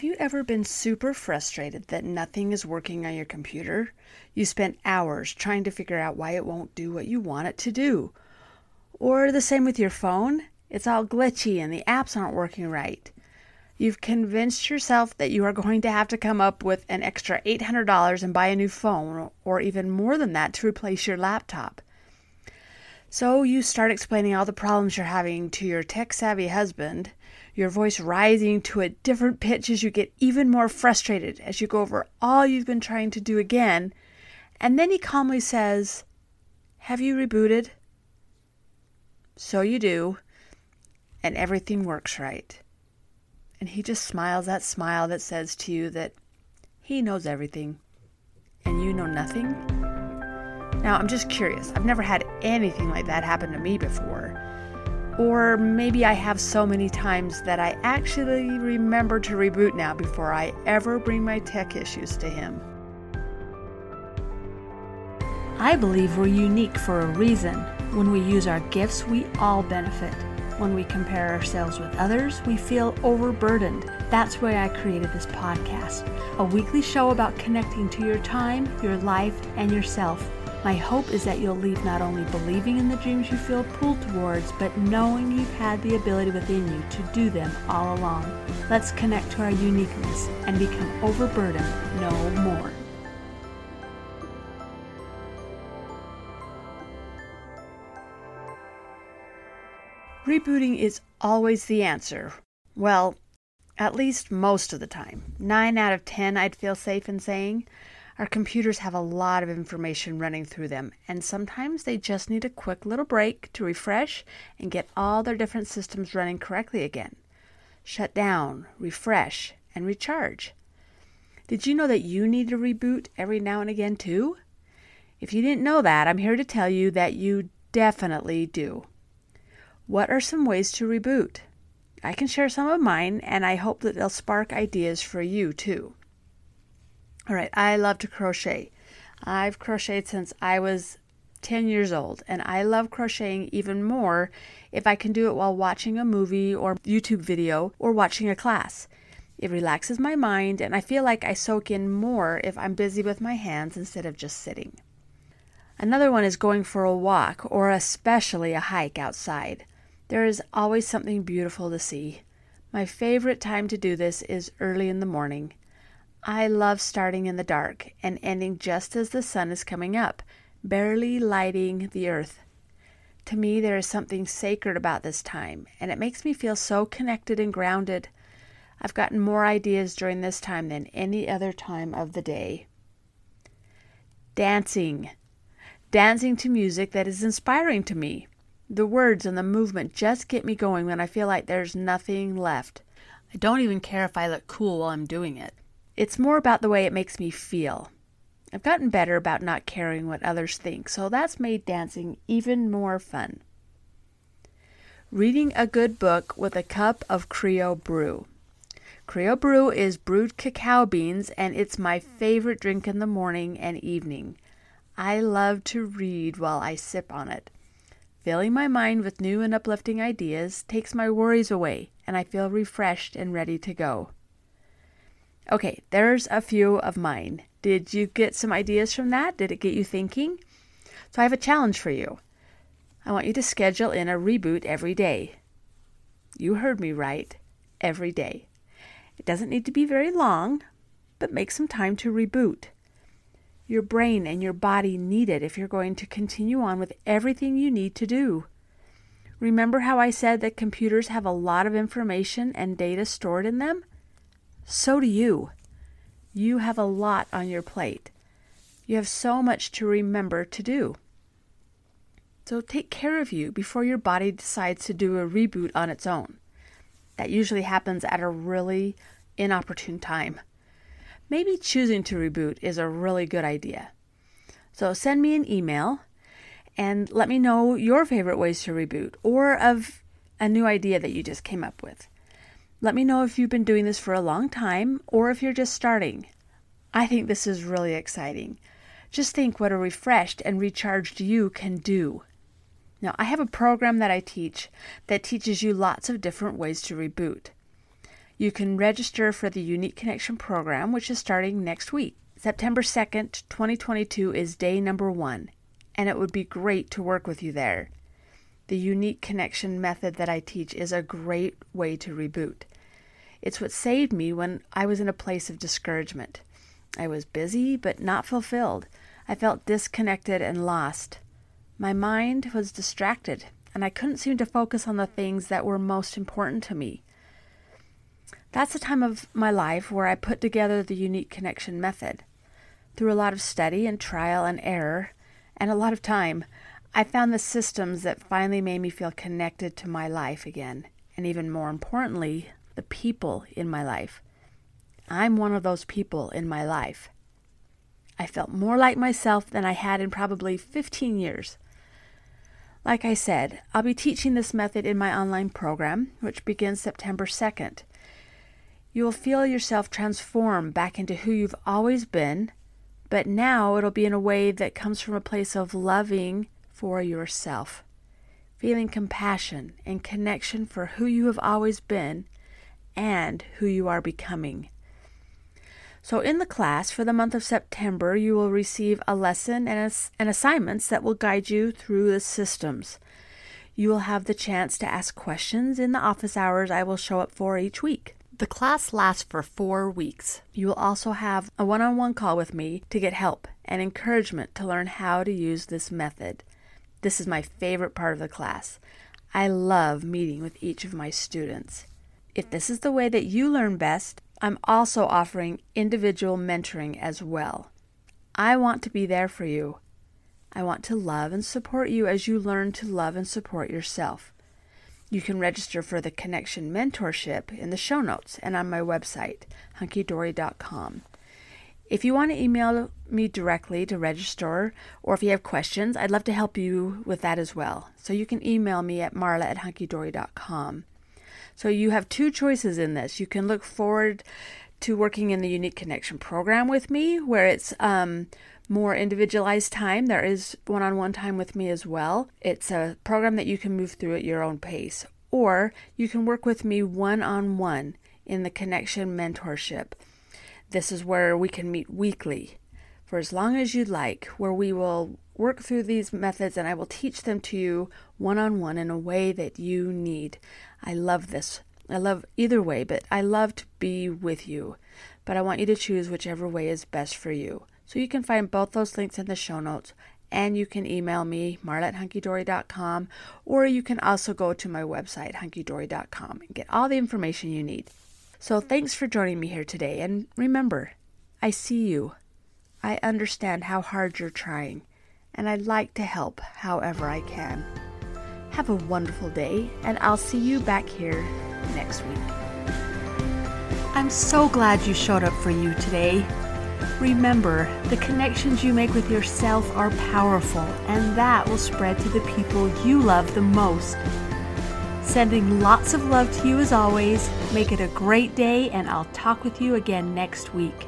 Have you ever been super frustrated that nothing is working on your computer? You spent hours trying to figure out why it won't do what you want it to do. Or the same with your phone? It's all glitchy and the apps aren't working right. You've convinced yourself that you are going to have to come up with an extra $800 and buy a new phone, or even more than that to replace your laptop. So you start explaining all the problems you're having to your tech savvy husband, your voice rising to a different pitch as you get even more frustrated as you go over all you've been trying to do again. And then he calmly says, Have you rebooted? So you do, and everything works right. And he just smiles that smile that says to you that he knows everything and you know nothing. Now, I'm just curious. I've never had anything like that happen to me before. Or maybe I have so many times that I actually remember to reboot now before I ever bring my tech issues to him. I believe we're unique for a reason. When we use our gifts, we all benefit. When we compare ourselves with others, we feel overburdened. That's why I created this podcast a weekly show about connecting to your time, your life, and yourself. My hope is that you'll leave not only believing in the dreams you feel pulled towards, but knowing you've had the ability within you to do them all along. Let's connect to our uniqueness and become overburdened no more. Rebooting is always the answer. Well, at least most of the time. Nine out of ten, I'd feel safe in saying. Our computers have a lot of information running through them, and sometimes they just need a quick little break to refresh and get all their different systems running correctly again. Shut down, refresh, and recharge. Did you know that you need a reboot every now and again, too? If you didn't know that, I'm here to tell you that you definitely do. What are some ways to reboot? I can share some of mine, and I hope that they'll spark ideas for you, too. All right, I love to crochet. I've crocheted since I was 10 years old, and I love crocheting even more if I can do it while watching a movie or YouTube video or watching a class. It relaxes my mind, and I feel like I soak in more if I'm busy with my hands instead of just sitting. Another one is going for a walk or especially a hike outside. There is always something beautiful to see. My favorite time to do this is early in the morning. I love starting in the dark and ending just as the sun is coming up, barely lighting the earth. To me, there is something sacred about this time, and it makes me feel so connected and grounded. I've gotten more ideas during this time than any other time of the day. Dancing. Dancing to music that is inspiring to me. The words and the movement just get me going when I feel like there's nothing left. I don't even care if I look cool while I'm doing it. It's more about the way it makes me feel. I've gotten better about not caring what others think, so that's made dancing even more fun. Reading a good book with a cup of Crio Bru. Crio Bru is brewed cacao beans, and it's my favorite drink in the morning and evening. I love to read while I sip on it. Filling my mind with new and uplifting ideas takes my worries away, and I feel refreshed and ready to go. Okay, there's a few of mine. Did you get some ideas from that? Did it get you thinking? So I have a challenge for you. I want you to schedule in a reboot every day. You heard me right. Every day. It doesn't need to be very long, but make some time to reboot. Your brain and your body need it if you're going to continue on with everything you need to do. Remember how I said that computers have a lot of information and data stored in them? So do you. You have a lot on your plate. You have so much to remember to do. So take care of you before your body decides to do a reboot on its own. That usually happens at a really inopportune time. Maybe choosing to reboot is a really good idea. So send me an email and let me know your favorite ways to reboot or of a new idea that you just came up with. Let me know if you've been doing this for a long time or if you're just starting. I think this is really exciting. Just think what a refreshed and recharged you can do. Now, I have a program that I teach that teaches you lots of different ways to reboot. You can register for the Unique Connection program, which is starting next week. September 2nd, 2022 is day number one, and it would be great to work with you there. The unique connection method that I teach is a great way to reboot. It's what saved me when I was in a place of discouragement. I was busy but not fulfilled. I felt disconnected and lost. My mind was distracted, and I couldn't seem to focus on the things that were most important to me. That's the time of my life where I put together the unique connection method. Through a lot of study and trial and error, and a lot of time, I found the systems that finally made me feel connected to my life again, and even more importantly, the people in my life. I'm one of those people in my life. I felt more like myself than I had in probably 15 years. Like I said, I'll be teaching this method in my online program, which begins September 2nd. You will feel yourself transform back into who you've always been but now it'll be in a way that comes from a place of loving for yourself, feeling compassion and connection for who you have always been and who you are becoming. So, in the class for the month of September, you will receive a lesson and, a, and assignments that will guide you through the systems. You will have the chance to ask questions in the office hours I will show up for each week. The class lasts for four weeks. You will also have a one on one call with me to get help and encouragement to learn how to use this method. This is my favorite part of the class. I love meeting with each of my students. If this is the way that you learn best, I'm also offering individual mentoring as well. I want to be there for you. I want to love and support you as you learn to love and support yourself. You can register for the Connection Mentorship in the show notes and on my website, hunkydory.com. If you want to email me directly to register, or if you have questions, I'd love to help you with that as well. So you can email me at marla at hunkydory.com. So you have two choices in this. You can look forward to working in the Unique Connection program with me, where it's um, more individualized time. There is one on one time with me as well. It's a program that you can move through at your own pace. Or you can work with me one on one in the Connection Mentorship. This is where we can meet weekly for as long as you'd like, where we will work through these methods and I will teach them to you one on one in a way that you need. I love this. I love either way, but I love to be with you. But I want you to choose whichever way is best for you. So you can find both those links in the show notes. And you can email me, marla at hunkydory.com, or you can also go to my website, hunkydory.com, and get all the information you need. So thanks for joining me here today. And remember, I see you. I understand how hard you're trying, and I'd like to help however I can. Have a wonderful day, and I'll see you back here next week. I'm so glad you showed up for you today. Remember, the connections you make with yourself are powerful, and that will spread to the people you love the most. Sending lots of love to you as always. Make it a great day, and I'll talk with you again next week.